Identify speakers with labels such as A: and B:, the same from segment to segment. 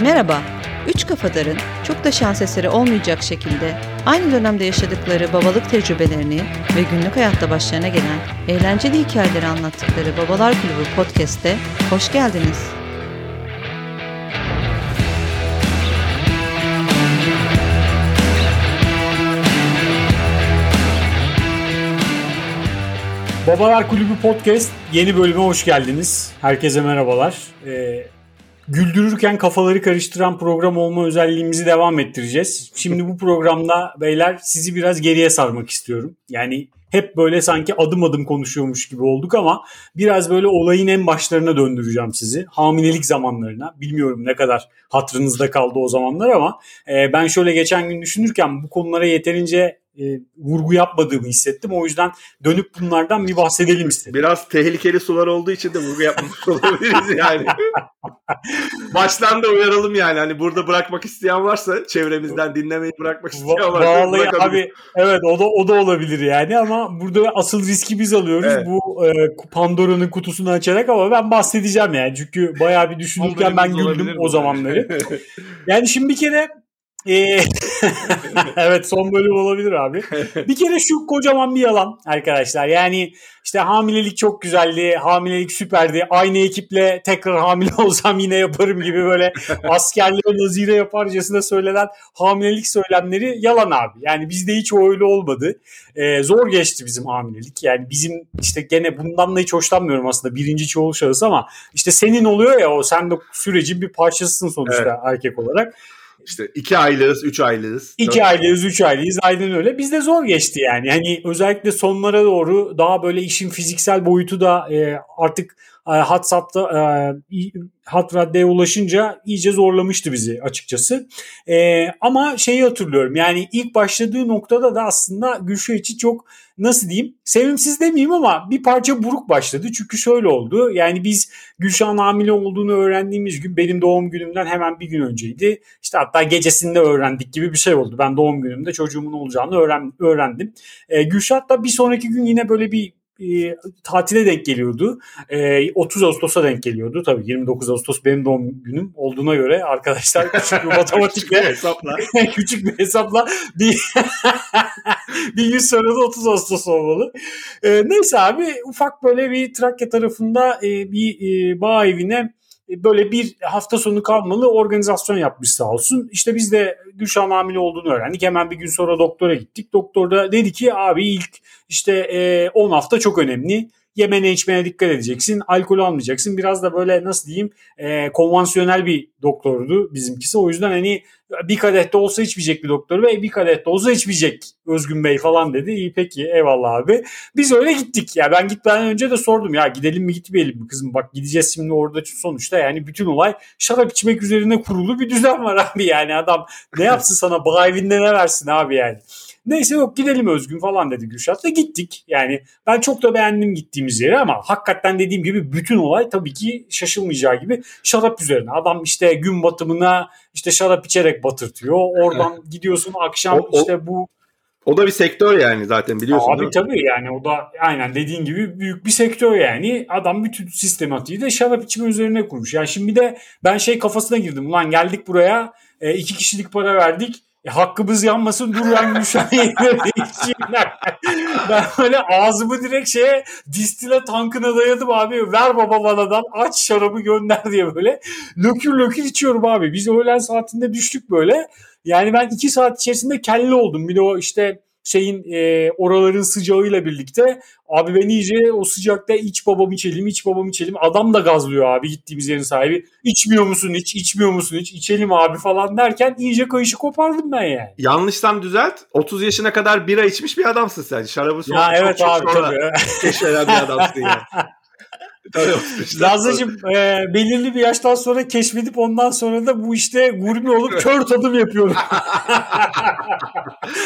A: Merhaba, Üç Kafadar'ın çok da şans eseri olmayacak şekilde aynı dönemde yaşadıkları babalık tecrübelerini ve günlük hayatta başlarına gelen eğlenceli hikayeleri anlattıkları Babalar Kulübü Podcast'te hoş geldiniz.
B: Babalar Kulübü Podcast yeni bölüme hoş geldiniz. Herkese merhabalar. Ee, güldürürken kafaları karıştıran program olma özelliğimizi devam ettireceğiz. Şimdi bu programda beyler sizi biraz geriye sarmak istiyorum. Yani hep böyle sanki adım adım konuşuyormuş gibi olduk ama biraz böyle olayın en başlarına döndüreceğim sizi. Hamilelik zamanlarına. Bilmiyorum ne kadar hatırınızda kaldı o zamanlar ama e, ben şöyle geçen gün düşünürken bu konulara yeterince e, vurgu yapmadığımı hissettim. O yüzden dönüp bunlardan bir bahsedelim istedim.
C: Biraz tehlikeli sular olduğu için de vurgu yapmış olabiliriz yani. Baştan da uyaralım yani. Hani burada bırakmak isteyen varsa çevremizden dinlemeyi bırakmak isteyen varsa
B: Vallahi abi evet o da o da olabilir yani ama burada asıl riski biz alıyoruz. Evet. Bu e, Pandora'nın kutusunu açarak ama ben bahsedeceğim yani. Çünkü bayağı bir düşünürken ben güldüm o zamanları. yani şimdi bir kere ee, evet son bölüm olabilir abi. Bir kere şu kocaman bir yalan arkadaşlar. Yani işte hamilelik çok güzeldi, hamilelik süperdi. Aynı ekiple tekrar hamile olsam yine yaparım gibi böyle askerlere nazire yaparcasına söylenen hamilelik söylemleri yalan abi. Yani bizde hiç öyle olmadı. Ee, zor geçti bizim hamilelik. Yani bizim işte gene bundan da hiç hoşlanmıyorum aslında birinci çoğul şahıs ama işte senin oluyor ya o sen de sürecin bir parçasısın sonuçta evet. erkek olarak.
C: İşte iki aylığız, üç aylığız.
B: İki aylığız, üç aylığız. Aynen öyle. Bizde zor geçti yani. Hani özellikle sonlara doğru daha böyle işin fiziksel boyutu da e, artık e, hat sapta e, hat raddeye ulaşınca iyice zorlamıştı bizi açıkçası. E, ama şeyi hatırlıyorum yani ilk başladığı noktada da aslında Gülşah için çok nasıl diyeyim sevimsiz demeyeyim ama bir parça buruk başladı. Çünkü şöyle oldu yani biz Gülşah'ın hamile olduğunu öğrendiğimiz gün benim doğum günümden hemen bir gün önceydi. İşte hatta gecesinde öğrendik gibi bir şey oldu. Ben doğum günümde çocuğumun olacağını öğren, öğrendim. E, Gülşah da bir sonraki gün yine böyle bir e, tatile denk geliyordu. E, 30 Ağustos'a denk geliyordu. Tabii 29 Ağustos benim doğum günüm olduğuna göre arkadaşlar küçük bir matematikle hesapla küçük bir hesapla bir bir yüz sonra da 30 Ağustos olmalı. E, neyse abi ufak böyle bir Trakya tarafında e, bir e, bağ evine böyle bir hafta sonu kalmalı organizasyon yapmış sağ olsun. İşte biz de Gülşah'ın hamile olduğunu öğrendik. Hemen bir gün sonra doktora gittik. Doktor da dedi ki abi ilk işte 10 hafta çok önemli yemene içmene dikkat edeceksin. Alkol almayacaksın. Biraz da böyle nasıl diyeyim e, konvansiyonel bir doktordu bizimkisi. O yüzden hani bir kadeh de olsa içmeyecek bir doktor ve bir kadeh de olsa içmeyecek Özgün Bey falan dedi. İyi peki eyvallah abi. Biz öyle gittik ya. Ben gitmeden önce de sordum ya gidelim mi gitmeyelim mi kızım? Bak gideceğiz şimdi orada sonuçta yani bütün olay şarap içmek üzerine kurulu bir düzen var abi yani adam ne yapsın sana bağ ne versin abi yani. Neyse yok gidelim Özgün falan dedi Gülşah'la gittik. Yani ben çok da beğendim gittiğimiz yeri ama hakikaten dediğim gibi bütün olay tabii ki şaşılmayacağı gibi şarap üzerine. Adam işte gün batımına işte şarap içerek batırtıyor. Oradan gidiyorsun akşam o, işte bu
C: o da bir sektör yani zaten biliyorsun.
B: Abi tabii yani o da aynen dediğin gibi büyük bir sektör yani. Adam bütün sistematiği de şarap içme üzerine kurmuş. Yani şimdi de ben şey kafasına girdim. Ulan geldik buraya e, iki kişilik para verdik e, hakkımız yanmasın dur ben Gülşah'ı ben böyle ağzımı direkt şeye distile tankına dayadım abi. Ver baba banadan aç şarabı gönder diye böyle lökür lökür içiyorum abi. Biz öğlen saatinde düştük böyle. Yani ben iki saat içerisinde kelle oldum. Bir de o işte şeyin e, oraların sıcağıyla birlikte abi ben iyice o sıcakta iç babam içelim iç babam içelim. Adam da gazlıyor abi gittiğimiz yerin sahibi. İçmiyor musun hiç? İçmiyor musun hiç? İçelim abi falan derken iyice kayışı kopardım ben yani.
C: Yanlışsam düzelt 30 yaşına kadar bira içmiş bir adamsın sen. Şarabı sonra
B: ya evet abi
C: keşfeden bir adamsın yani.
B: Nazlıcığım e, belirli bir yaştan sonra keşfedip ondan sonra da bu işte gurme olup kör tadım yapıyorum.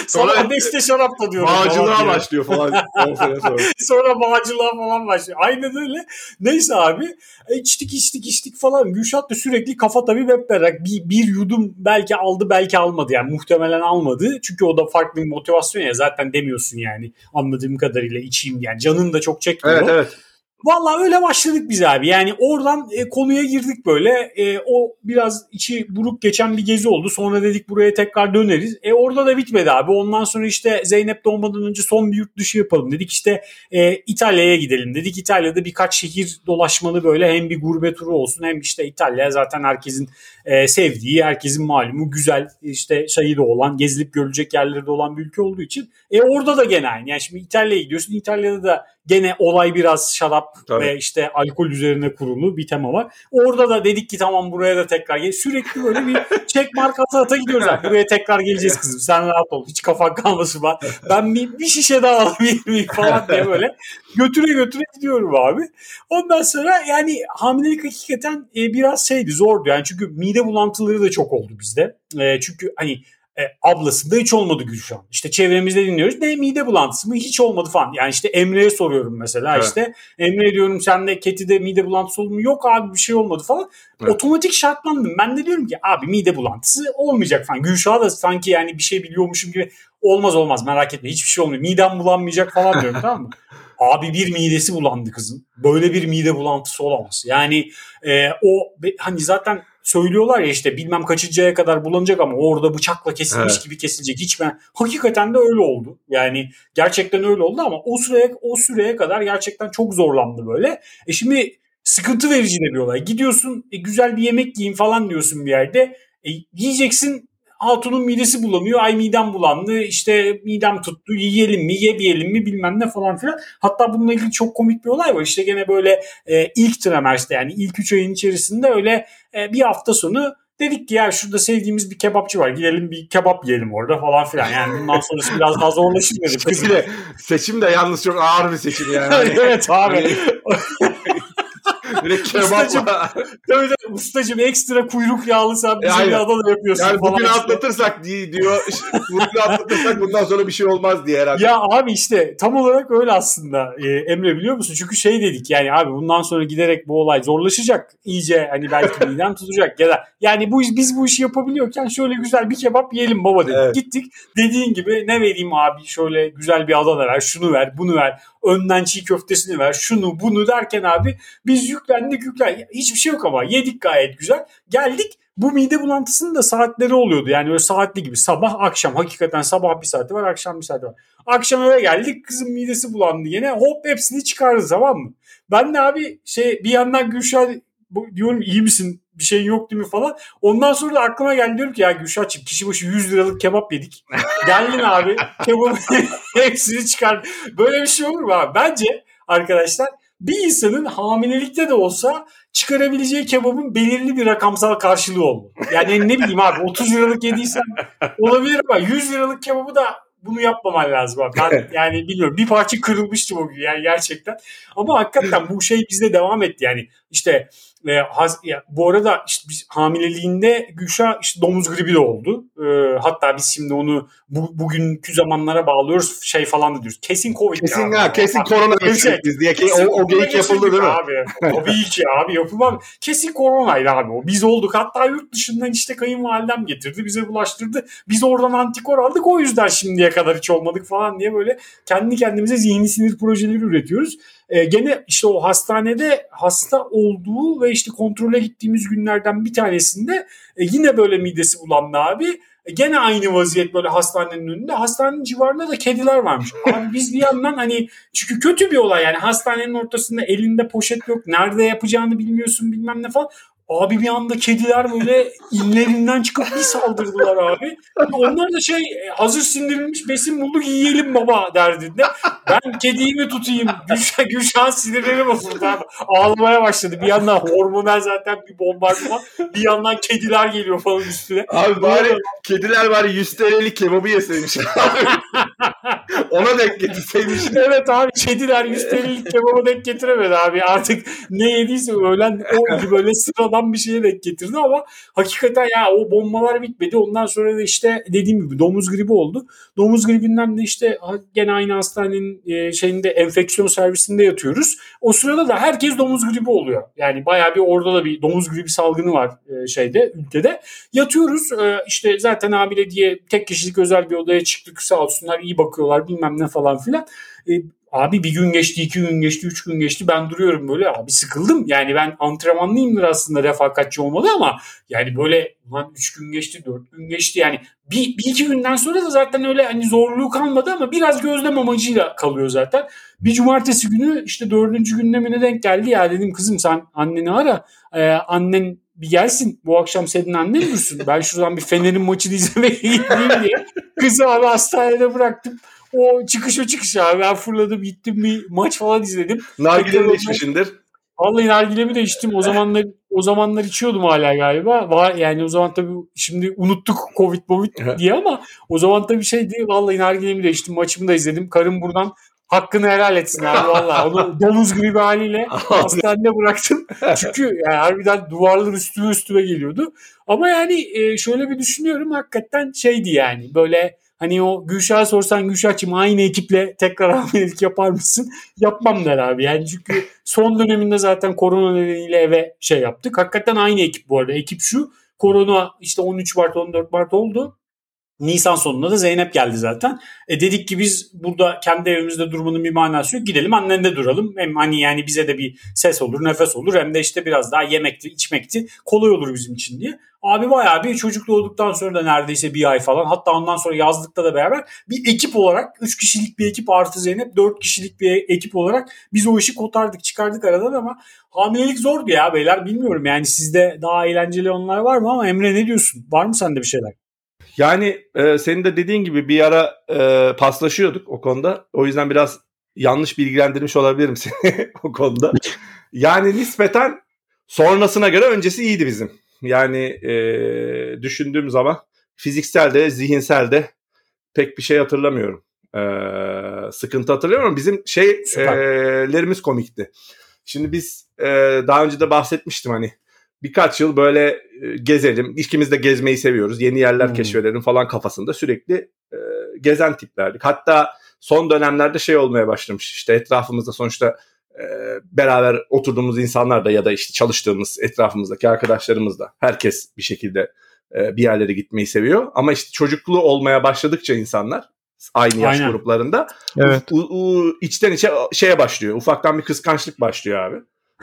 B: sonra, sonra beşte şarap tadıyorum.
C: Bağcılığa başlıyor falan. sonra.
B: sonra bağcılığa falan başlıyor. Aynen öyle. Neyse abi e, içtik içtik içtik falan. Gülşat da sürekli kafa tabii hep bir, bir yudum belki aldı belki almadı yani muhtemelen almadı. Çünkü o da farklı bir motivasyon ya zaten demiyorsun yani anladığım kadarıyla içeyim yani canın da çok çekmiyor.
C: Evet evet.
B: Valla öyle başladık biz abi. Yani oradan e, konuya girdik böyle. E, o biraz içi buruk geçen bir gezi oldu. Sonra dedik buraya tekrar döneriz. E orada da bitmedi abi. Ondan sonra işte Zeynep doğmadan önce son bir yurt dışı yapalım dedik. İşte e, İtalya'ya gidelim dedik. İtalya'da birkaç şehir dolaşmalı böyle hem bir gurbe turu olsun hem işte İtalya zaten herkesin e, sevdiği, herkesin malumu güzel işte şeyi de olan, gezilip görülecek yerleri de olan bir ülke olduğu için. E orada da gene aynı. Yani şimdi İtalya'ya gidiyorsun. İtalya'da da gene olay biraz şarap Tabii. ve işte alkol üzerine kurulu bir tema var. Orada da dedik ki tamam buraya da tekrar gel. Sürekli böyle bir çek markası ata gidiyoruz. Yani. Buraya tekrar geleceğiz kızım. Sen rahat ol. Hiç kafan kalmasın var. Ben bir, bir şişe daha alabilir miyim falan diye böyle götüre götüre gidiyorum abi. Ondan sonra yani hamilelik hakikaten e, biraz şeydi zordu. Yani çünkü mide bulantıları da çok oldu bizde. E, çünkü hani e, ablasında hiç olmadı Gülşen. İşte çevremizde dinliyoruz. Ne mide bulantısı mı? Hiç olmadı falan. Yani işte Emre'ye soruyorum mesela evet. işte. Emre diyorum sende Keti'de mide bulantısı oldu mu? Yok abi bir şey olmadı falan. Evet. Otomatik şartlandım. Ben de diyorum ki abi mide bulantısı olmayacak falan. Gülşah'a da sanki yani bir şey biliyormuşum gibi olmaz olmaz merak etme hiçbir şey olmuyor. Midem bulanmayacak falan diyorum tamam mı? Abi bir midesi bulandı kızın. Böyle bir mide bulantısı olamaz. Yani e, o hani zaten söylüyorlar ya işte bilmem kaçıncaya kadar bulanacak ama orada bıçakla kesilmiş evet. gibi kesilecek. Hiç ben hakikaten de öyle oldu. Yani gerçekten öyle oldu ama o süreye o süreye kadar gerçekten çok zorlandı böyle. E şimdi sıkıntı verici de bir olay. Gidiyorsun e, güzel bir yemek yiyin falan diyorsun bir yerde. E, yiyeceksin Hatun'un midesi bulanıyor. Ay midem bulandı. İşte midem tuttu. Yiyelim mi yemeyelim mi bilmem ne falan filan. Hatta bununla ilgili çok komik bir olay var. İşte gene böyle e, ilk trimerste yani ilk 3 ayın içerisinde öyle e, bir hafta sonu dedik ki ya şurada sevdiğimiz bir kebapçı var. Gidelim bir kebap yiyelim orada falan filan. Yani bundan sonrası biraz daha zorlaşır dedik.
C: Seçim de, seçim de yalnız çok ağır bir seçim yani.
B: evet abi.
C: Direkt kebapla.
B: tabii tabii ustacım ekstra kuyruk yağlı sen bize yani, bir Adana yapıyorsun
C: yani falan. bugün işte. atlatırsak diyor. bugün atlatırsak bundan sonra bir şey olmaz diye herhalde.
B: Ya abi işte tam olarak öyle aslında ee, Emre biliyor musun? Çünkü şey dedik yani abi bundan sonra giderek bu olay zorlaşacak. iyice hani belki miden tutacak ya da yani bu biz bu işi yapabiliyorken şöyle güzel bir kebap yiyelim baba dedik. Evet. Gittik dediğin gibi ne vereyim abi şöyle güzel bir Adana ver şunu ver bunu ver önden çiğ köftesini ver şunu bunu derken abi biz yüklendik yüklendik. Hiçbir şey yok ama yedik gayet güzel. Geldik bu mide bulantısının da saatleri oluyordu. Yani öyle saatli gibi sabah akşam hakikaten sabah bir saati var akşam bir saati var. Akşam eve geldik kızın midesi bulandı yine hop hepsini çıkardı tamam mı? Ben de abi şey bir yandan Gülşah diyorum iyi misin bir şey yok değil mi falan. Ondan sonra da aklıma geldi diyorum ki ya Gülşah'cığım kişi başı 100 liralık kebap yedik. Geldin abi kebabı hepsini çıkar. Böyle bir şey olur mu abi? Bence arkadaşlar bir insanın hamilelikte de olsa çıkarabileceği kebabın belirli bir rakamsal karşılığı olmalı. Yani ne bileyim abi 30 liralık yediysen olabilir ama 100 liralık kebabı da bunu yapmaman lazım abi. Ben yani bilmiyorum bir parça kırılmıştım o gün yani gerçekten. Ama hakikaten bu şey bizde devam etti yani işte ve has, ya, bu arada işte biz hamileliğinde Gülşah işte domuz gribi de oldu. Ee, hatta biz şimdi onu bu, bugünkü zamanlara bağlıyoruz şey falan da diyoruz. Kesin Covid
C: kesin ya. ya kesin korona geçirdik biz diye. Kesin o, o geyik yapıldı değil mi?
B: Abi. Tabii ki abi yapılmam. Kesin koronaydı abi o. Biz olduk. Hatta yurt dışından işte kayınvalidem getirdi. Bize bulaştırdı. Biz oradan antikor aldık. O yüzden şimdiye kadar hiç olmadık falan diye böyle kendi kendimize zihni sinir projeleri üretiyoruz. E, gene işte o hastanede hasta olduğu ve işte kontrole gittiğimiz günlerden bir tanesinde e, yine böyle midesi bulandı abi. E, gene aynı vaziyet böyle hastanenin önünde. Hastanenin civarında da kediler varmış. Abi biz bir yandan hani çünkü kötü bir olay yani hastanenin ortasında elinde poşet yok. Nerede yapacağını bilmiyorsun bilmem ne falan. Abi bir anda kediler böyle inlerinden çıkıp bir saldırdılar abi. Onlar da şey e, hazır sindirilmiş besin bulduk yiyelim baba derdinde. Ben kediyi mi tutayım? Gülşah, Gülşah'ın sinirleri bozuldu abi. Ağlamaya başladı. Bir yandan hormonal zaten bir bombardıman. Bir yandan kediler geliyor falan üstüne.
C: Abi bari kediler bari 100 TL'lik kebabı yeseymiş. Ona denk getirseymiş.
B: evet abi kediler 100 TL'lik kebabı denk getiremedi abi. Artık ne yediyse öğlen o gibi böyle sıradan bir şeye denk getirdi ama hakikaten ya o bombalar bitmedi. Ondan sonra da işte dediğim gibi domuz gribi oldu. Domuz gribinden de işte gene aynı hastanenin e, şeyinde enfeksiyon servisinde yatıyoruz. O sırada da herkes domuz gribi oluyor. Yani bayağı bir orada da bir domuz gribi salgını var e, şeyde ülkede. Yatıyoruz e, işte zaten hamile diye tek kişilik özel bir odaya çıktık sağ olsunlar iyi bakıyorlar bilmem ne falan filan. Abi bir gün geçti, iki gün geçti, üç gün geçti. Ben duruyorum böyle abi sıkıldım. Yani ben antrenmanlıyımdır aslında refakatçi olmalı ama yani böyle lan üç gün geçti, dört gün geçti. Yani bir, bir iki günden sonra da zaten öyle hani zorluğu kalmadı ama biraz gözlem amacıyla kalıyor zaten. Bir cumartesi günü işte dördüncü gündemine denk geldi ya dedim kızım sen anneni ara. Ee, annen bir gelsin bu akşam senin annen dursun. Ben şuradan bir Fener'in maçını izlemeye gideyim diye. Kızı abi hastanede bıraktım. O çıkış o çıkış abi. Ben fırladım gittim bir maç falan izledim.
C: Nargile de içmişindir.
B: Vallahi nargilemi de içtim. O zamanlar o zamanlar içiyordum hala galiba. Var yani o zaman tabii şimdi unuttuk Covid Covid diye ama o zaman tabii şeydi. Vallahi nargilemi de içtim. Maçımı da izledim. Karım buradan hakkını helal etsin abi valla. Onu domuz gibi bir haliyle hastanede bıraktım. Çünkü yani harbiden duvarlar üstüme üstüme geliyordu. Ama yani e, şöyle bir düşünüyorum hakikaten şeydi yani böyle hani o Gülşah'a sorsan Gülşah'cığım aynı ekiple tekrar hamilelik yapar mısın? Yapmam der abi. Yani çünkü son döneminde zaten korona nedeniyle eve şey yaptık. Hakikaten aynı ekip bu arada. Ekip şu. Korona işte 13 Mart 14 Mart oldu. Nisan sonunda da Zeynep geldi zaten. E dedik ki biz burada kendi evimizde durmanın bir manası yok. Gidelim annende duralım. Hem hani yani bize de bir ses olur, nefes olur. Hem de işte biraz daha yemekti, içmekti. Kolay olur bizim için diye. Abi bayağı bir çocuk doğduktan sonra da neredeyse bir ay falan. Hatta ondan sonra yazlıkta da beraber bir ekip olarak 3 kişilik bir ekip artı Zeynep 4 kişilik bir ekip olarak biz o işi kotardık çıkardık aradan ama hamilelik zordu ya beyler bilmiyorum yani sizde daha eğlenceli onlar var mı ama Emre ne diyorsun? Var mı sende bir şeyler?
C: Yani e, senin de dediğin gibi bir ara e, paslaşıyorduk o konuda. O yüzden biraz yanlış bilgilendirmiş olabilirim seni o konuda. Yani nispeten sonrasına göre öncesi iyiydi bizim. Yani e, düşündüğüm zaman fiziksel de zihinsel de pek bir şey hatırlamıyorum. E, sıkıntı hatırlamıyorum bizim şeylerimiz komikti. Şimdi biz e, daha önce de bahsetmiştim hani birkaç yıl böyle e, gezelim. İkimiz de gezmeyi seviyoruz. Yeni yerler hmm. keşfedelim falan kafasında sürekli e, gezen tiplerdik. Hatta son dönemlerde şey olmaya başlamış. İşte etrafımızda sonuçta e, beraber oturduğumuz insanlar da ya da işte çalıştığımız etrafımızdaki arkadaşlarımız da herkes bir şekilde e, bir yerlere gitmeyi seviyor. Ama işte çocuklu olmaya başladıkça insanlar aynı yaş Aynen. gruplarında evet. u, u, içten içe şeye başlıyor. Ufaktan bir kıskançlık başlıyor abi.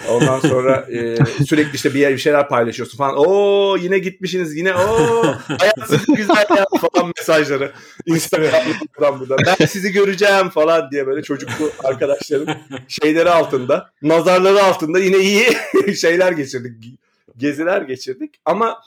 C: Ondan sonra e, sürekli işte bir, yer, bir şeyler paylaşıyorsun falan. Oo yine gitmişsiniz yine o hayat güzel ya falan mesajları. Instagram'dan burada. Ben sizi göreceğim falan diye böyle çocuklu arkadaşlarım şeyleri altında, nazarları altında yine iyi şeyler geçirdik. Geziler geçirdik. Ama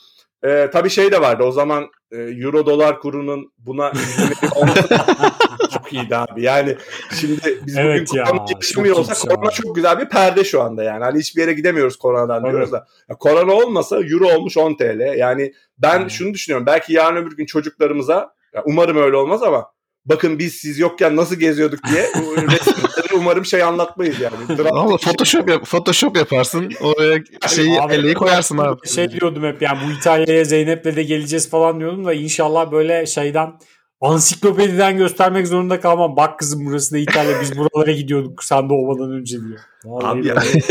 C: e, tabii şey de vardı. O zaman e, euro dolar kurunun buna çok iyiydi abi. Yani şimdi biz evet bugün korona yaşamıyor olsak korona çok güzel bir perde şu anda yani. Hani hiçbir yere gidemiyoruz koronadan evet. diyoruz da. Ya, korona olmasa euro olmuş 10 TL. Yani ben hmm. şunu düşünüyorum. Belki yarın öbür gün çocuklarımıza umarım öyle olmaz ama bakın biz siz yokken nasıl geziyorduk diye umarım şey anlatmayız yani.
D: Ama Photoshop yap, Photoshop yaparsın. Oraya şeyi abi, eleği koyarsın abi.
B: Şey diyordum hep yani bu İtalya'ya Zeynep'le de geleceğiz falan diyordum da inşallah böyle şeyden ansiklopediden göstermek zorunda kalmam. Bak kızım burası da İtalya biz buralara gidiyorduk sen doğmadan önce diyor.
C: Vallahi abi yani,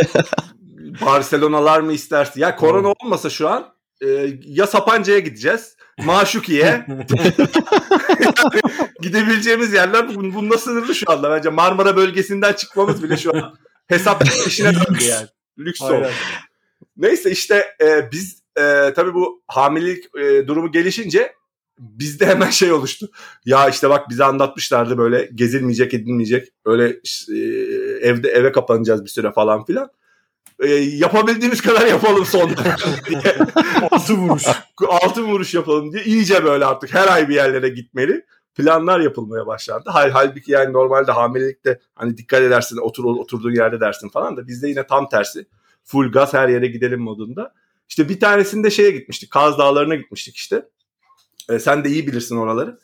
C: Barcelona'lar mı istersin? Ya korona olmasa şu an e, ya Sapanca'ya gideceğiz Maşuki'ye. yani gidebileceğimiz yerler bunda sınırlı şu anda. Bence Marmara bölgesinden çıkmamız bile şu an hesap işine döndü yani. Lüks oldu. Neyse işte e, biz e, tabii bu hamilelik e, durumu gelişince bizde hemen şey oluştu. Ya işte bak bize anlatmışlardı böyle gezilmeyecek edilmeyecek. Öyle e, evde eve kapanacağız bir süre falan filan e, yapabildiğimiz kadar yapalım sonunda.
B: altı vuruş.
C: altı vuruş yapalım diye iyice böyle artık her ay bir yerlere gitmeli. Planlar yapılmaya başlandı. Hal, halbuki yani normalde hamilelikte hani dikkat edersin otur oturduğun yerde dersin falan da bizde yine tam tersi. Full gaz her yere gidelim modunda. İşte bir tanesinde şeye gitmiştik. Kaz Dağları'na gitmiştik işte. E, sen de iyi bilirsin oraları.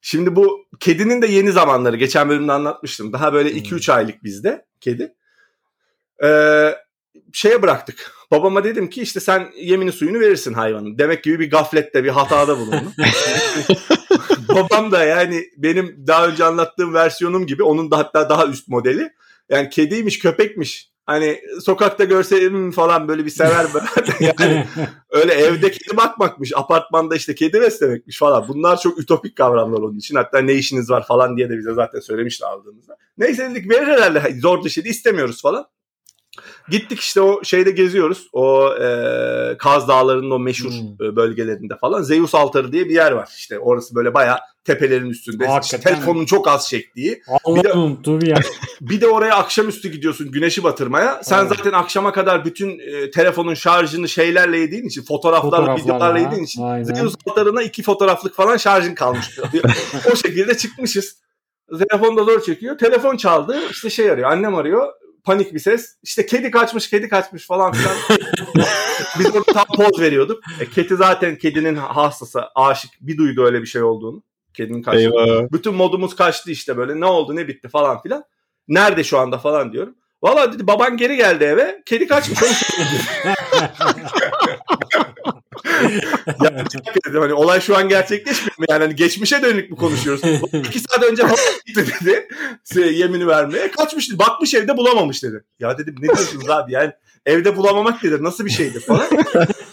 C: Şimdi bu kedinin de yeni zamanları. Geçen bölümde anlatmıştım. Daha böyle 2-3 hmm. aylık bizde kedi. Ee, şeye bıraktık. Babama dedim ki işte sen yemini suyunu verirsin hayvanın. Demek gibi bir gaflette bir hatada bulundu. Babam da yani benim daha önce anlattığım versiyonum gibi onun da hatta daha üst modeli. Yani kediymiş köpekmiş Hani sokakta görseydim falan böyle bir sever böyle. yani öyle evde kedi bakmakmış. Apartmanda işte kedi beslemekmiş falan. Bunlar çok ütopik kavramlar onun için. Hatta ne işiniz var falan diye de bize zaten söylemişti aldığımızda. Neyse dedik verir herhalde zor dışı istemiyoruz falan. Gittik işte o şeyde geziyoruz. O e, Kaz Dağları'nın o meşhur
B: Hmm.
C: e, bölgelerinde falan. Zeus Altarı diye bir yer var. İşte orası böyle bayağı tepelerin üstünde. İşte telefonun çok az çektiği.
B: Allah'ım unuttuğum bir yer.
C: Bir de oraya akşamüstü gidiyorsun güneşi batırmaya. Sen
B: Evet.
C: zaten akşama kadar bütün e, telefonun şarjını şeylerle yediğin için, fotoğraflarla,
B: Fotoğraflarla,
C: videolarla yediğin için
B: aynen.
C: Zeus Altarı'na iki fotoğraflık falan şarjın kalmış. o şekilde çıkmışız. Telefon da zor çekiyor. Telefon çaldı. İşte şey arıyor. Annem arıyor. Panik bir ses. İşte kedi kaçmış, kedi kaçmış falan filan. Biz orada tam poz veriyorduk. E, kedi zaten kedinin hastası, aşık. Bir duydu öyle bir şey olduğunu. Kedinin kaçtığını.
D: Eyvah.
C: Bütün modumuz kaçtı işte böyle ne oldu ne bitti falan filan. Nerede şu anda falan diyorum. Valla dedi baban geri geldi eve. Kedi kaçmış. Ya çok dedim hani olay şu an gerçekleşmiyor mu? Yani hani geçmişe dönük mü konuşuyoruz? İki saat önce gitti dedi. Yemini vermeye. Kaçmış dedi. Bakmış evde bulamamış dedi. Ya dedim ne diyorsunuz abi yani evde bulamamak nedir? Nasıl bir şeydir falan.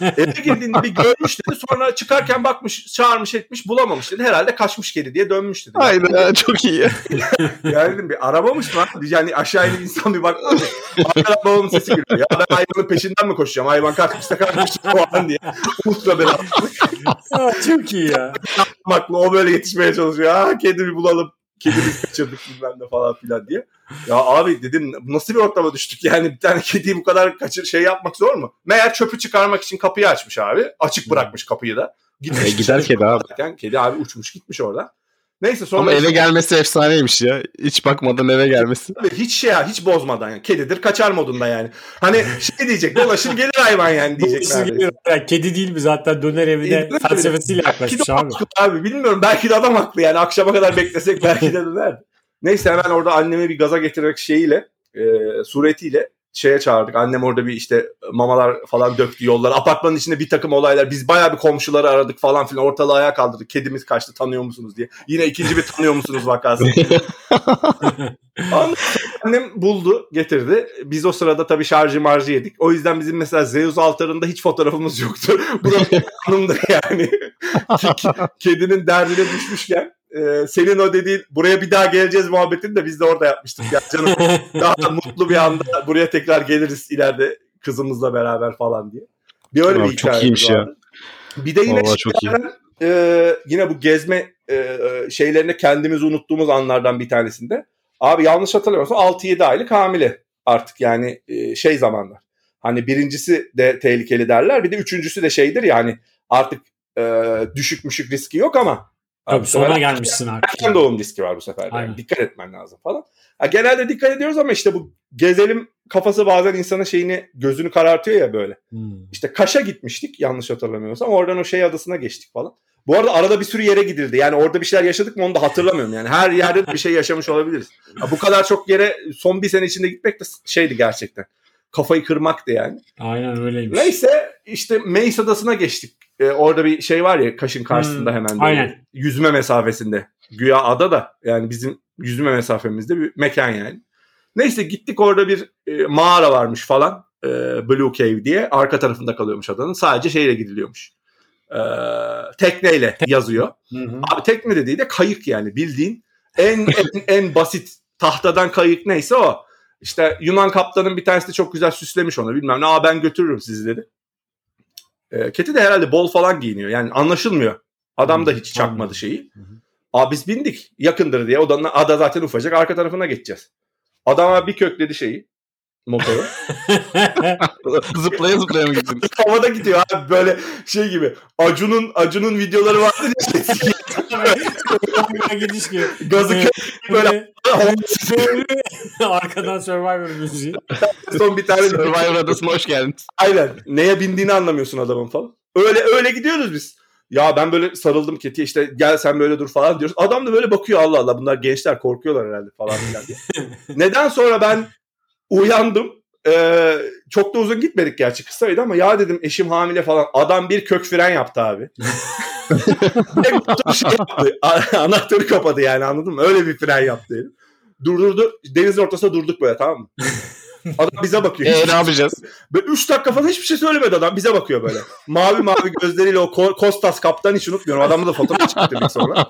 C: Eve girdiğinde bir görmüş dedi. Sonra çıkarken bakmış çağırmış etmiş bulamamış dedi. Herhalde kaçmış kedi diye dönmüş dedi.
D: Hayda çok iyi.
C: Yani dedim bir aramamış mı? Yani aşağı inip insan bir bakmış. Arkadan babamın sesi geliyor. Ya ben hayvanın peşinden mi koşacağım? Hayvan kaçmışsa kaçmış falan diye. Ultra bir
B: Aa, çok iyi ya.
C: atmakla o böyle yetişmeye çalışıyor. Ha kedi bir bulalım. Kedi biz kaçırdık bilmem ne falan filan diye. Ya abi dedim nasıl bir ortama düştük yani bir tane kediyi bu kadar kaçır şey yapmak zor mu? Meğer çöpü çıkarmak için kapıyı açmış abi. Açık bırakmış kapıyı da. Gitmiş
D: E, gider kedi abi.
C: Kedi abi uçmuş gitmiş orada. Neyse sonra
D: Ama eve gelmesi efsaneymiş ya. Hiç bakmadan eve gelmesi.
C: Ve hiç şey ya hiç bozmadan yani kedidir kaçar modunda yani. Hani şey diyecek dolaşır gelir hayvan yani diyecek
B: Siz
C: neredeyse.
B: geliyor. Ya, Kedi değil mi zaten döner evine
C: mi?
B: felsefesiyle yaklaşmış abi.
C: haklı abi bilmiyorum belki de adam haklı yani akşama kadar beklesek belki de dönerdi. Neyse hemen orada annemi bir gaza getirerek şeyiyle e, suretiyle şeye çağırdık. Annem orada bir işte mamalar falan döktü yollara. Apartmanın içinde bir takım olaylar. Biz bayağı bir komşuları aradık falan filan. Ortalığı ayağa kaldırdık. Kedimiz kaçtı tanıyor musunuz diye. Yine ikinci bir tanıyor musunuz vakası. Annem buldu, getirdi. Biz o sırada tabii şarjı marjı yedik. O yüzden bizim mesela Zeus altarında hiç fotoğrafımız yoktu. Bu da yani. Kedinin derdine düşmüşken e, senin o dediğin buraya bir daha geleceğiz muhabbetini de biz de orada yapmıştık. Ya canım daha mutlu bir anda buraya tekrar geliriz ileride kızımızla beraber falan diye. Bir öyle
D: Abi
C: bir
D: çok
C: hikaye
D: iyiymiş ya.
C: Bir de yine
D: Vallahi çok iyi.
C: e, yine bu gezme e, şeylerini kendimiz unuttuğumuz anlardan bir tanesinde. Abi yanlış hatırlamıyorsam 6-7 aylık hamile artık yani e, şey zamanlar. Hani birincisi de tehlikeli derler bir de üçüncüsü de şeydir ya hani artık e, düşük müşük riski yok ama
B: Tabii sona gelmişsin artık.
C: erken doğum riski var bu sefer. Yani dikkat etmen lazım falan. Ha, genelde dikkat ediyoruz ama işte bu gezelim kafası bazen insanın şeyini gözünü karartıyor ya böyle.
B: Hmm.
C: İşte Kaş'a gitmiştik yanlış hatırlamıyorsam. Oradan o şey adasına geçtik falan. Bu arada arada bir sürü yere gidildi. Yani orada bir şeyler yaşadık mı onu da hatırlamıyorum. Yani her yerde bir şey yaşamış olabiliriz. Ha, bu kadar çok yere son bir sene içinde gitmek de şeydi gerçekten. Kafayı kırmaktı yani.
B: Aynen öyleymiş.
C: Neyse işte Meis Adası'na geçtik. Ee, orada bir şey var ya Kaş'ın karşısında
B: Hmm,
C: hemen. böyle
B: aynen.
C: Yüzme mesafesinde. Güya ada da yani bizim yüzme mesafemizde bir mekan yani. Neyse gittik orada bir e, mağara varmış falan. E, Blue Cave diye. Arka tarafında kalıyormuş adanın. Sadece şeyle gidiliyormuş. E, tekneyle yazıyor.
B: Hı hı.
C: Abi tekne dediği de kayık yani bildiğin en en, en basit tahtadan kayık neyse o. İşte Yunan kaptanın bir tanesi de çok güzel süslemiş onu bilmem ne. Aa ben götürürüm sizi dedi. E, Keti de herhalde bol falan giyiniyor. Yani anlaşılmıyor. Adam da hiç çakmadı şeyi. Aa biz bindik yakındır diye. Odanın ada zaten ufacık arka tarafına geçeceğiz. Adam bir kökledi şeyi motoru.
D: zıplaya zıplaya mı gittin?
C: Havada gidiyor abi böyle şey gibi. Acun'un Acun'un videoları vardı ya.
B: gidiş gibi.
C: Gazı
B: Evet.
C: böyle
B: Arkadan Survivor müziği.
C: son bir tane
D: Survivor adasına hoş geldin.
C: Aynen. Neye bindiğini anlamıyorsun adamın falan. Öyle öyle gidiyoruz biz. Ya ben böyle sarıldım Keti'ye işte gel sen böyle dur falan diyoruz. Adam da böyle bakıyor Allah Allah bunlar gençler korkuyorlar herhalde falan filan diye. Neden sonra ben uyandım. Ee, çok da uzun gitmedik gerçi kısaydı ama ya dedim eşim hamile falan. Adam bir kök fren yaptı abi. Şey yaptı. Anahtarı kapadı yani anladın mı? Öyle bir fren yaptı herif. Durdurdu. Denizin ortasında durduk böyle tamam mı? Adam bize bakıyor.
D: Eee ne yapacağız?
C: Böyle 3 dakika falan hiçbir şey söylemedi adam. Bize bakıyor böyle. Mavi mavi gözleriyle o Ko- Kostas kaptan hiç unutmuyorum. Adamla da fotoğraf çektirdik sonra.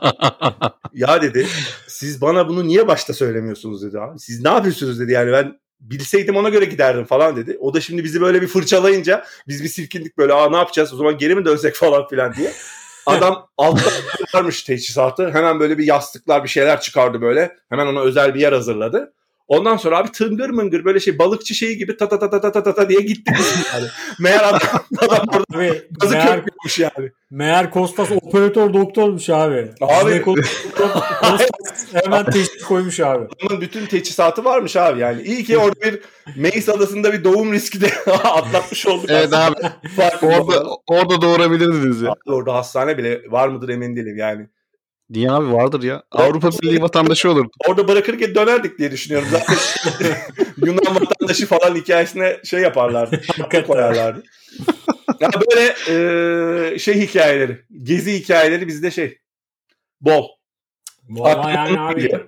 C: Ya dedi siz bana bunu niye başta söylemiyorsunuz dedi abi. Siz ne yapıyorsunuz dedi yani ben bilseydim ona göre giderdim falan dedi. O da şimdi bizi böyle bir fırçalayınca biz bir silkindik böyle aa ne yapacağız o zaman geri mi dönsek falan filan diye. Adam altta varmış teçhizatı. Hemen böyle bir yastıklar bir şeyler çıkardı böyle. Hemen ona özel bir yer hazırladı. Ondan sonra abi tıngır mıngır böyle şey balıkçı şeyi gibi ta ta ta ta ta ta ta diye gitti. yani. Meğer adam, adam burada
B: abi,
C: gazı
B: meğer,
C: köpüyormuş yani.
B: Meğer Kostas operatör doktormuş abi.
C: Abi.
B: Kostas hemen teşhis koymuş abi.
C: Adamın bütün teçhizatı varmış abi yani. İyi ki orada bir Meis adasında bir doğum riski de atlatmış olduk.
D: evet abi. Orada, orada doğurabilirdiniz ya.
C: Orada hastane bile var mıdır emin değilim yani.
D: Niye abi vardır ya. Avrupa Birliği vatandaşı olur.
C: Orada bırakırken dönerdik diye düşünüyorum. Zaten Yunan vatandaşı falan hikayesine şey yaparlardı. Koyarlardı. ya böyle e, şey hikayeleri, gezi hikayeleri bizde şey bol.
B: Vallahi yani abi.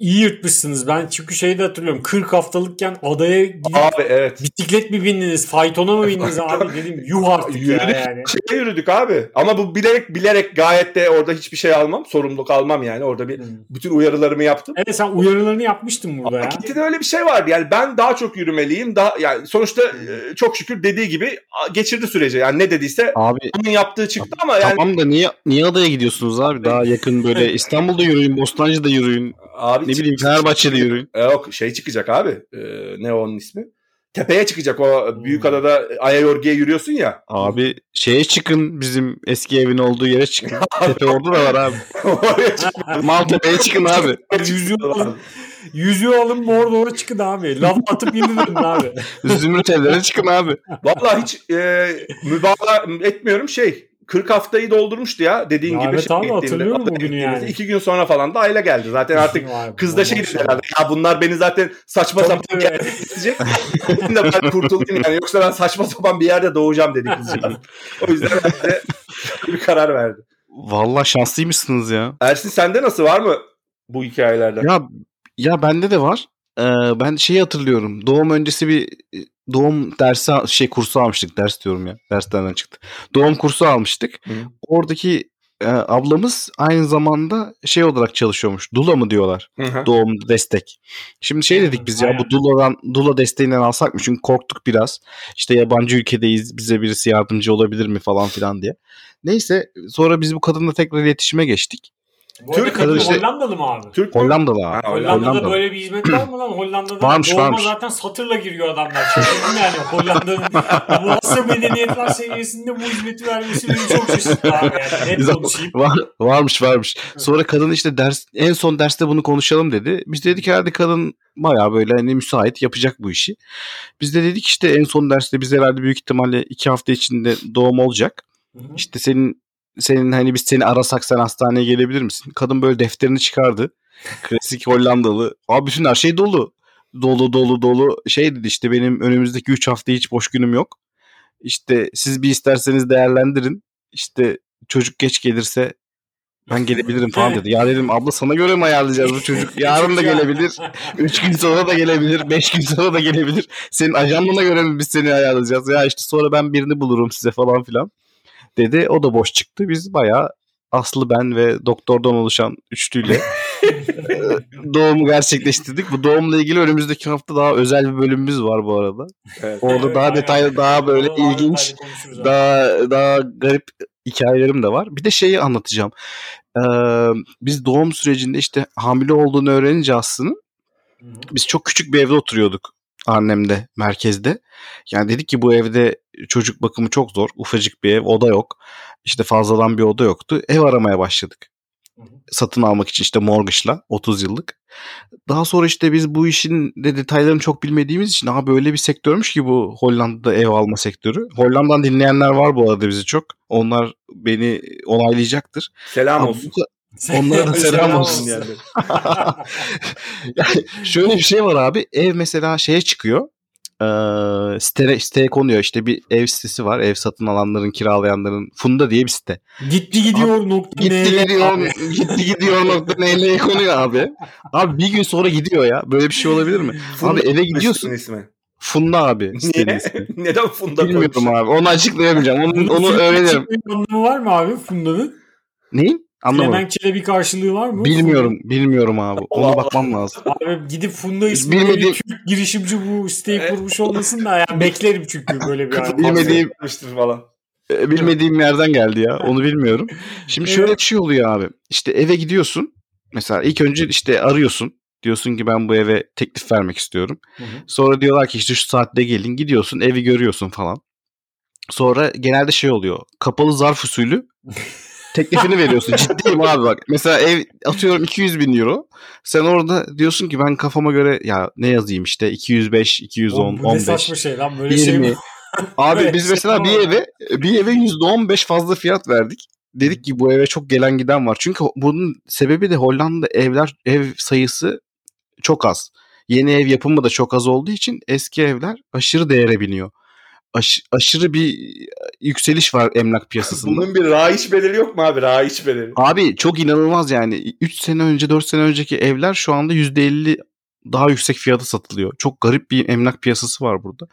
B: İyi yırtmışsınız. Ben çünkü şeyi de hatırlıyorum. 40 haftalıkken adaya gidip
C: Abi evet.
B: bisiklet mi bindiniz? Faytona mı bindiniz abi? Dedim yuh artık ya
C: Yürüdük.
B: yani.
C: Şeye yürüdük abi. Ama bu bilerek bilerek gayet de orada hiçbir şey almam. Sorumluluk almam yani. Orada bir
B: Hmm.
C: bütün uyarılarımı yaptım.
B: Evet sen uyarılarını yapmıştın burada ya.
C: Paketinde öyle bir şey vardı. Yani ben daha çok yürümeliyim. Daha yani sonuçta e, çok şükür dediği gibi a, geçirdi süreci. Yani ne dediyse
D: Abi
C: onun yaptığı çıktı ama yani
D: tamam da niye niye adaya gidiyorsunuz abi? Daha yakın böyle İstanbul'da yürüyün, Bostancı'da yürüyün,
C: abi
D: ne bileyim Fenerbahçe'de yürüyün.
C: E, Yok şey çıkacak abi. E, ne onun ismi? Tepeye çıkacak o büyük adada Ayayorgi'ye yürüyorsun ya.
D: Abi şeye çıkın bizim eski evin olduğu yere çıkın. Tepe orada da var abi. Maltepe'ye çıkın abi.
B: Yüzüyor yüzüyor alın Mordor'a çıkın abi. Laf atıp dönün abi.
D: Zümrüt evlere çıkın abi.
C: Vallahi hiç e, mübalağa etmiyorum şey. 40 haftayı doldurmuştu ya dediğin
B: Ya
C: gibi.
B: evet
C: şey
B: abi, hatırlıyorum bugünü yani.
C: İki gün sonra falan da aile geldi. Zaten artık kız da şey dedi herhalde. Ya bunlar beni zaten saçma
B: Tabii,
C: sapan yerde isteyecek. Ben de ben kurtulayım yani. Yoksa ben saçma sapan bir yerde doğacağım dedi kızcağız. o yüzden ben de bir karar verdi.
D: Vallahi şanslıymışsınız ya.
C: Ersin sende nasıl var mı bu hikayelerden?
D: Ya ya bende de var. Ee, ben şeyi hatırlıyorum. Doğum öncesi bir doğum dersi şey kursu almıştık. Ders diyorum ya. Dersten çıktı. Doğum kursu almıştık.
C: Hı.
D: Oradaki e, ablamız aynı zamanda şey olarak çalışıyormuş. Dula mı diyorlar?
C: Hı hı.
D: Doğum destek. Şimdi şey dedik biz ya bu Dula'dan Dula desteğinden alsak mı? Çünkü korktuk biraz. İşte yabancı ülkedeyiz. Bize birisi yardımcı olabilir mi falan filan diye. Neyse sonra biz bu kadınla tekrar iletişime geçtik.
B: Bu
C: Türk
B: kadın
D: işte-
B: Hollandalı mı abi?
C: Türk?
D: Hollandalı abi.
C: Ha,
B: Hollanda'da
D: Hollandalı.
B: böyle bir hizmet var mı lan? Hollanda'da
D: Varmış,
B: doğuma
D: varmış.
B: zaten satırla giriyor adamlar. Şaşırdım yani Hollanda'nın bu nasıl medeniyetler seviyesinde bu hizmeti vermesi beni çok şaşırttı abi yani. Net konuşayım.
D: Var, varmış varmış. Sonra kadın işte ders en son derste bunu konuşalım dedi. Biz dedik herhalde kadın bayağı böyle hani müsait yapacak bu işi. Biz de dedik işte en son derste biz herhalde büyük ihtimalle iki hafta içinde doğum olacak.
B: Hı hı.
D: İşte senin senin hani biz seni arasak sen hastaneye gelebilir misin? Kadın böyle defterini çıkardı. Klasik Hollandalı. Abi bütün her şey dolu. Dolu dolu dolu. Şey dedi işte benim önümüzdeki 3 hafta hiç boş günüm yok. İşte siz bir isterseniz değerlendirin. İşte çocuk geç gelirse ben gelebilirim falan dedi. Ya dedim abla sana göre mi ayarlayacağız bu çocuk? Yarın da gelebilir. 3 gün sonra da gelebilir. 5 gün sonra da gelebilir. Senin ajandana göre mi biz seni ayarlayacağız? Ya işte sonra ben birini bulurum size falan filan. Dedi. O da boş çıktı. Biz bayağı Aslı ben ve doktordan oluşan üçlüyle e, doğumu gerçekleştirdik. Bu doğumla ilgili önümüzdeki hafta daha özel bir bölümümüz var bu arada.
C: Evet.
D: Orada
B: Evet,
D: daha
B: aynen.
D: detaylı, daha böyle
B: daha
D: ilginç,
B: abi.
D: daha daha garip hikayelerim de var. Bir de şeyi anlatacağım. Ee, biz doğum sürecinde işte hamile olduğunu öğrenince Aslı'nın biz çok küçük bir evde oturuyorduk annemde merkezde. Yani dedik ki bu evde çocuk bakımı çok zor. Ufacık bir ev, oda yok. İşte fazladan bir oda yoktu. Ev aramaya başladık. Satın almak için işte mortgage'la 30 yıllık. Daha sonra işte biz bu işin de detaylarını çok bilmediğimiz için abi öyle bir sektörmüş ki bu Hollanda'da ev alma sektörü. Hollanda'dan dinleyenler var bu arada bizi çok. Onlar beni onaylayacaktır.
C: Selam
D: Abi
C: olsun.
D: bu- Onlara da selam olsun
C: yani.
D: yani şöyle bir şey var abi. Ev mesela şeye çıkıyor. Ee, site, siteye konuyor işte bir ev sitesi var. Ev satın alanların kiralayanların Funda diye bir site.
B: Gitti gidiyor nokta
D: Gitti gidiyor gitti gidiyor nokta neyle konuyor abi. Abi bir gün sonra gidiyor ya. Böyle bir şey olabilir mi? Abi eve gidiyorsun.
C: ismi.
D: Funda abi
C: Niye?
D: ismi.
C: Neden Funda
D: Bilmiyorum
C: koymuş?
D: abi. Onu açıklayamayacağım. Onu, onu öğrenirim.
B: bir anlamı var mı abi Funda'nın?
D: Neyin? Anlamadım.
B: Flemenkçe'de bir karşılığı var mı?
D: Bilmiyorum. Bilmiyorum abi. Ona bakmam lazım.
B: Abi gidip Funda isminde bir Türk girişimci bu siteyi kurmuş olmasın da yani beklerim çünkü böyle bir an.
D: Bilmediğim-
C: falan.
D: Ee, Bilmediğim yerden geldi ya. Onu bilmiyorum. Şimdi şöyle bir şey oluyor abi. İşte eve gidiyorsun. Mesela ilk önce işte arıyorsun. Diyorsun ki ben bu eve teklif vermek istiyorum.
B: Hı hı.
D: Sonra diyorlar ki işte şu saatte gelin. Gidiyorsun evi görüyorsun falan. Sonra genelde şey oluyor. Kapalı zarf usulü teklifini veriyorsun. Ciddiyim abi bak. Mesela ev atıyorum 200 bin euro. Sen orada diyorsun ki ben kafama göre ya ne yazayım işte 205, 210,
B: Oğlum bu ne
D: 15.
B: saçma şey lan böyle şey
D: 20.
B: mi?
D: Abi
B: Böyle
D: biz
B: şey
D: mesela bir eve bir eve %15 fazla fiyat verdik. Dedik ki bu eve çok gelen giden var. Çünkü bunun sebebi de Hollanda evler ev sayısı çok az. Yeni ev yapımı da çok az olduğu için eski evler aşırı değere biniyor. Aş- aşırı bir yükseliş var emlak piyasasında.
C: Bunun bir raiç bedeli yok mu abi? Raiç bedeli.
D: Abi çok inanılmaz yani. 3 sene önce 4 sene önceki evler şu anda %50 daha yüksek fiyata satılıyor. Çok garip bir emlak piyasası var burada.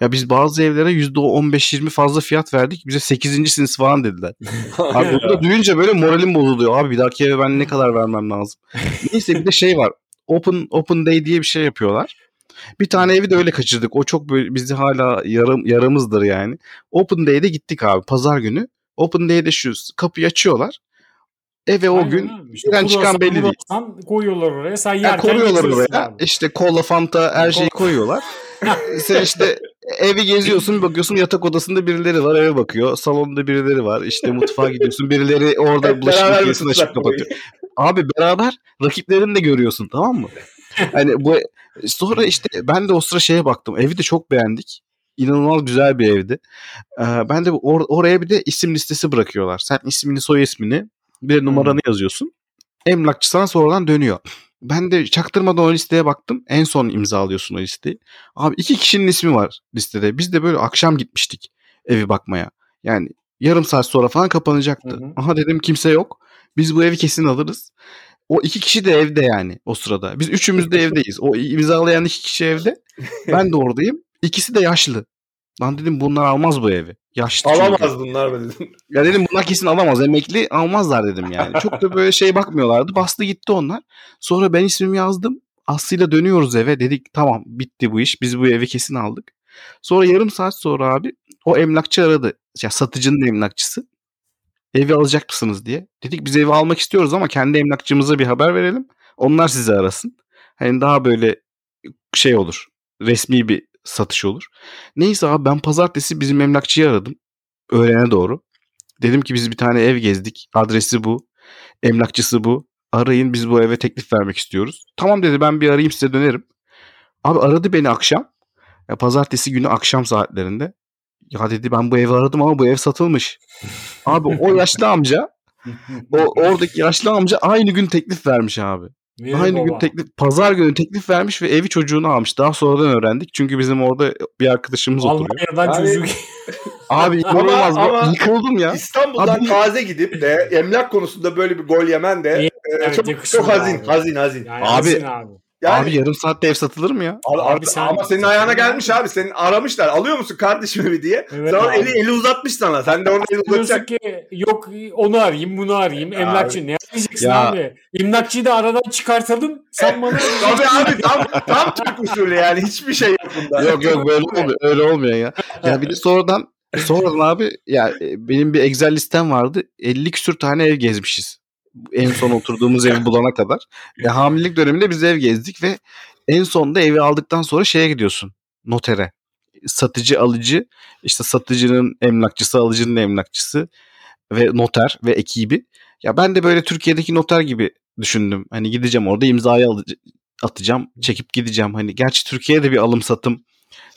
D: Ya biz bazı evlere %15-20 fazla fiyat verdik. Bize 8. sınıf falan dediler. Abi bunu da duyunca böyle moralim bozuluyor. Abi bir dahaki eve ben ne kadar vermem lazım. Neyse bir de şey var. Open Open Day diye bir şey yapıyorlar. Bir tane evi de öyle kaçırdık. O çok böyle bizi hala yarım yaramızdır yani. Open Day'de gittik abi pazar günü. Open Day'de şu kapıyı açıyorlar. Eve o
B: Aynen
D: gün
B: abi. İşte
D: giren çıkan belli değil.
B: koyuyorlar oraya. Sen
D: Ya
B: yerken
D: koyuyorlar
B: getiriyorsun
D: oraya.
B: abi.
D: İşte kola, fanta her şeyi koyuyorlar. Sen işte evi geziyorsun bir bakıyorsun yatak odasında birileri var eve bakıyor. Salonda birileri var. İşte mutfağa gidiyorsun birileri orada bulaşık makinesini açıp kapatıyor. Abi beraber rakiplerini de görüyorsun tamam mı? Hani bu sonra işte ben de o sıra şeye baktım. Evi de çok beğendik. İnanılmaz güzel bir evdi. Ee, ben de or- oraya bir de isim listesi bırakıyorlar. Sen ismini, soy ismini, bir numaranı yazıyorsun. Emlakçı sana sonradan dönüyor. Ben de çaktırmadan o listeye baktım. En son imzalıyorsun o listeyi. Abi iki kişinin ismi var listede. Biz de böyle akşam gitmiştik evi bakmaya. Yani yarım saat sonra falan kapanacaktı.
B: Hı hı.
D: Aha dedim kimse yok. Biz bu evi kesin alırız. O iki kişi de evde yani o sırada. Biz üçümüz de evdeyiz. O imzalayan iki kişi evde. Ben de oradayım. İkisi de yaşlı. Lan dedim bunlar almaz bu evi. Yaşlı çünkü.
C: Alamaz bunlar mı dedim.
D: Ya dedim bunlar kesin alamaz. Emekli almazlar dedim yani. Çok da böyle şey bakmıyorlardı. Bastı gitti onlar. Sonra ben ismimi yazdım. Aslı'yla dönüyoruz eve. Dedik tamam bitti bu iş. Biz bu evi kesin aldık. Sonra yarım saat sonra abi o emlakçı aradı. Ya satıcının emlakçısı. Evi alacak mısınız diye. Dedik biz evi almak istiyoruz ama kendi emlakçımıza bir haber verelim. Onlar sizi arasın. Hani daha böyle şey olur. Resmi bir satış olur. Neyse abi ben pazartesi bizim emlakçıyı aradım. Öğlene doğru. Dedim ki biz bir tane ev gezdik. Adresi bu. Emlakçısı bu. Arayın biz bu eve teklif vermek istiyoruz. Tamam dedi ben bir arayayım size dönerim. Abi aradı beni akşam. Ya pazartesi günü akşam saatlerinde. Ya dedi ben bu evi aradım ama bu ev satılmış. Abi o yaşlı amca o oradaki yaşlı amca aynı gün teklif vermiş abi.
B: Verin
D: Aynı
B: baba.
D: gün teklif pazar günü teklif vermiş ve evi çocuğunu almış. Daha sonradan öğrendik. Çünkü bizim orada bir arkadaşımız oturuyor.
B: Almanya'dan çocuk.
D: Abi inanılmaz.
C: Ama- ama-
D: Yıkıldım ya.
C: İstanbul'dan
D: Abi-
C: taze gidip de emlak konusunda böyle bir gol yemen de e, çok, çok hazin,
B: abi.
C: hazin, hazin.
B: Yani
D: Abi-
B: Yasin abi.
C: Yani,
D: Abi yarım saatte ev satılır mı ya?
C: Abi,
B: Abi
C: abi
B: sen-
C: ama senin ayağına gelmiş abi. Senin aramışlar. Alıyor musun kardeşim evi diye.
B: Evet
C: Sana
B: abi.
C: eli eli uzatmış sana. Sen de orada eli uzatacak.
B: ki yok onu arayayım bunu arayayım. Emlakçı ne arayacaksın
D: Ya.
B: abi? Emlakçıyı da aradan çıkartalım. Sen bana
C: Tabii abi tam, tam Türk usulü yani. Hiçbir şey yok bunda.
D: yok yok böyle olmuyor. Öyle olmuyor ya. Ya bir de sonradan sonradan abi ya e, benim bir Excel listem vardı. 50 küsür tane ev gezmişiz. En son oturduğumuz evi bulana kadar. Ya hamilelik döneminde biz ev gezdik ve en sonunda evi aldıktan sonra şeye gidiyorsun. Notere. Satıcı alıcı işte satıcının emlakçısı alıcının emlakçısı ve noter ve ekibi. Ya ben de böyle Türkiye'deki noter gibi düşündüm. Hani gideceğim orada imzayı atacağım, çekip gideceğim. Hani gerçi Türkiye'de bir alım satım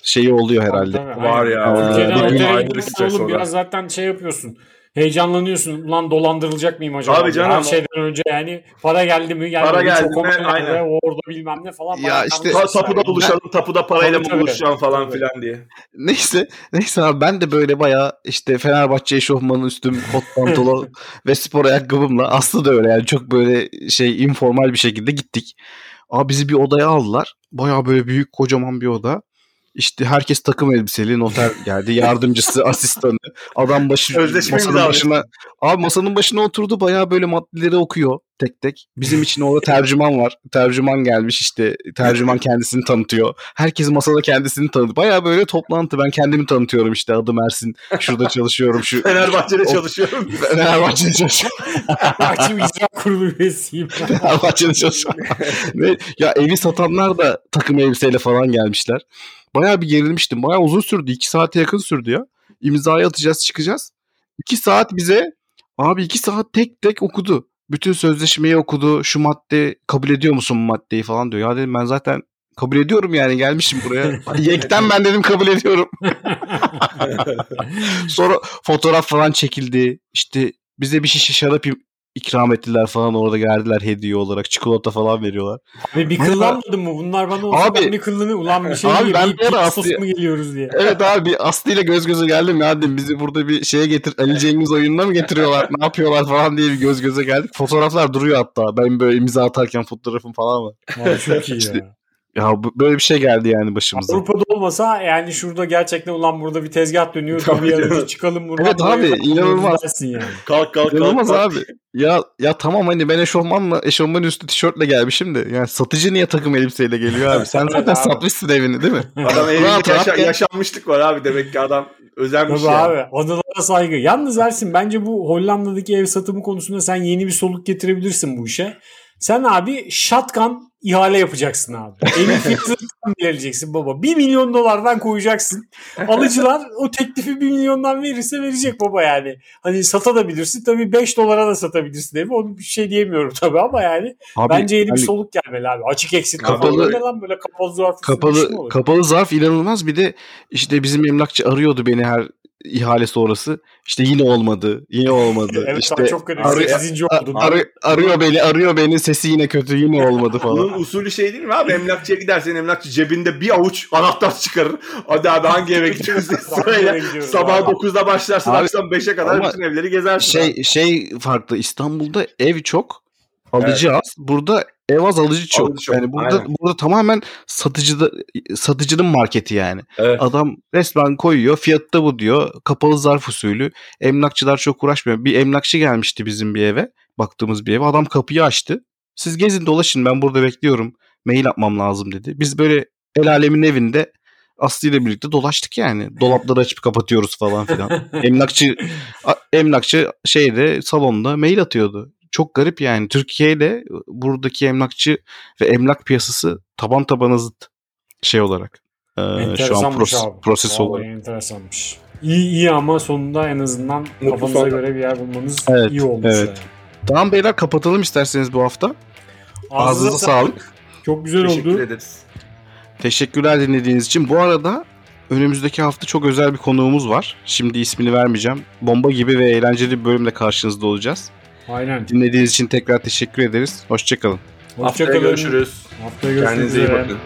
D: şeyi oluyor herhalde.
B: Tabii,
C: Var ya.
B: Türkiye'den
D: Ee,
C: bir stres
B: oğlum biraz zaten şey yapıyorsun. Heyecanlanıyorsun. Ulan dolandırılacak mıyım acaba?
C: Tabii canım,
B: Her şeyden önce yani para geldi mi gelmedi
C: Para
B: mi,
C: geldi mi, aynen.
B: orada bilmem ne falan.
D: Ya işte-
C: tapuda
B: yani.
C: buluşalım, tapuda parayla mı
B: Tabii, tabii.
C: buluşacağım falan
B: Tabii.
C: filan diye.
D: Neyse neyse abi ben de böyle bayağı işte Fenerbahçe eşofmanı üstüm kot pantolon ve spor ayakkabımla Aslı da öyle yani çok böyle şey informal bir şekilde gittik. Abi bizi bir odaya aldılar. Bayağı böyle büyük kocaman bir oda. İşte herkes takım elbiseli noter geldi. Yardımcısı, asistanı. Adam başı
C: Sözleşme
D: masanın
C: imzaladı.
D: başına. Abi masanın başına oturdu. Bayağı böyle maddeleri okuyor tek tek. Bizim için orada tercüman var. Tercüman gelmiş işte. Tercüman kendisini tanıtıyor. Herkes masada kendisini tanıtıyor. Bayağı böyle toplantı. Ben kendimi tanıtıyorum işte. Adım Ersin. Şurada çalışıyorum. Şu
C: Fenerbahçe'de
D: O-
C: çalışıyorum.
D: Fenerbahçe'de çalışıyorum.
B: Akşam icra kurulu üyesiyim.
D: Fenerbahçe'de çalışıyorum. Ve ya evi satanlar da takım elbiseyle falan gelmişler. Bayağı bir gerilmiştim. Bayağı uzun sürdü. İki saate yakın sürdü ya. İmzayı atacağız çıkacağız. İki saat bize abi iki saat tek tek okudu. Bütün sözleşmeyi okudu. Şu madde kabul ediyor musun bu maddeyi falan diyor. Ya dedim ben zaten kabul ediyorum yani gelmişim buraya. Yekten ben dedim kabul ediyorum. Sonra fotoğraf falan çekildi. İşte bize bir şişe şarap ikram ettiler falan orada geldiler hediye olarak. Çikolata falan veriyorlar.
B: Ve bir kıllanmadın mı? Bunlar bana olsa
D: Abi-
B: ben bir ulan bir şey
D: Abi ben
B: bir sos mu geliyoruz diye.
D: Evet abi Aslı ile göz göze geldim ya dedim bizi burada bir şeye getir Ali Cengiz oyununa mı getiriyorlar ne yapıyorlar falan diye bir göz göze geldik. Fotoğraflar duruyor hatta ben böyle imza atarken fotoğrafım falan var.
B: Abi çok iyi
D: İşte-
B: ya.
D: Böyle bir şey geldi yani başımıza.
B: Avrupa'da olmasa yani şurada gerçekten ulan burada bir tezgah dönüyor.
C: Tabii
B: bir çıkalım buradan.
D: Evet abi, inanılmaz.
B: yani.
C: Kalk kalk kalk.
D: İnanılmaz
C: kalk.
D: abi. Ya ya tamam hani ben eşofmanla eşofman üstü tişörtle gelmişim de yani satıcı niye takım elbiseyle geliyor abi? Sen zaten
B: abi.
D: satmışsın evini değil mi?
C: Adam evinde yaşa- yaşanmışlık var abi demek ki adam özenmiş
B: Tabii
C: yani.
B: abi anılara saygı. Yalnız Ersin bence bu Hollanda'daki ev satımı konusunda sen yeni bir soluk getirebilirsin bu işe. Sen abi shotgun ihale yapacaksın abi. Evin fiyatını belirleyeceksin baba. 1 milyon dolardan koyacaksın. Alıcılar o teklifi 1 milyondan verirse verecek baba yani. Hani satabilirsin tabii 5 dolara da satabilirsin evi. Onu bir şey diyemiyorum tabii ama yani.
D: Abi,
B: bence yeni bir soluk gelmeli abi. Açık eksik
C: Kapalı-
B: lan böyle kapalı zarf
D: kapalı kapalı zarf inanılmaz bir de işte bizim emlakçı arıyordu beni her ihale sonrası. İşte yine olmadı. Yine olmadı.
B: Evet
D: işte
B: abi çok kötü.
D: arı-
B: Sekizinci
D: a-
B: oldun.
D: arı- arıyor beni, arıyor beni. Sesi yine kötü. Yine olmadı
C: Bunun
D: falan.
C: usulü şey değil mi abi? Emlakçıya gidersen emlakçı cebinde bir avuç anahtar çıkarır. Hadi abi hangi eve gidiyoruz sırayla. Sabah
B: abi?
C: 9'da başlarsın
D: Abi,
C: akşam 5'e kadar bütün evleri gezersin.
D: şey şey farklı. İstanbul'da ev çok, alıcı az. Burada ev az, alıcı çok.
C: Alıcı çok,
D: Yani burada
C: aynen.
D: burada tamamen satıcıda satıcının marketi yani.
C: Evet.
D: Adam resmen koyuyor. Fiyatı da bu diyor. Kapalı zarf usulü. Emlakçılar çok uğraşmıyor. Bir emlakçı gelmişti bizim bir eve. Baktığımız bir eve. Adam kapıyı açtı. Siz gezin dolaşın ben burada bekliyorum. Mail atmam lazım dedi. Biz böyle el alemin evinde Aslı ile birlikte dolaştık yani. Dolapları açıp kapatıyoruz falan filan. emlakçı emlakçı şeyde salonda mail atıyordu. Çok garip yani. Türkiye'de buradaki emlakçı ve emlak piyasası taban tabana zıt şey olarak. Ee, şu an proses,
B: abi.
D: proses
B: Vallahi
D: olarak.
B: enteresanmış. İyi iyi ama sonunda en azından kafanıza göre bir yer bulmanız
D: Evet,
B: iyi olmuş.
D: evet.
B: yani.
D: Tamam beyler kapatalım isterseniz bu hafta. Ağzınıza sağlık.
B: Çok güzel
C: Teşekkür
B: oldu.
C: ederiz.
D: Teşekkürler dinlediğiniz için. Bu arada önümüzdeki hafta çok özel bir konuğumuz var. Şimdi ismini vermeyeceğim. Bomba gibi ve eğlenceli bir bölümle karşınızda olacağız.
B: Aynen.
D: Dinlediğiniz için tekrar teşekkür ederiz. Hoşçakalın.
C: Haftaya
B: Hoşçakalın.
C: görüşürüz.
B: Haftaya görüşmek
C: Kendinize iyi bakın.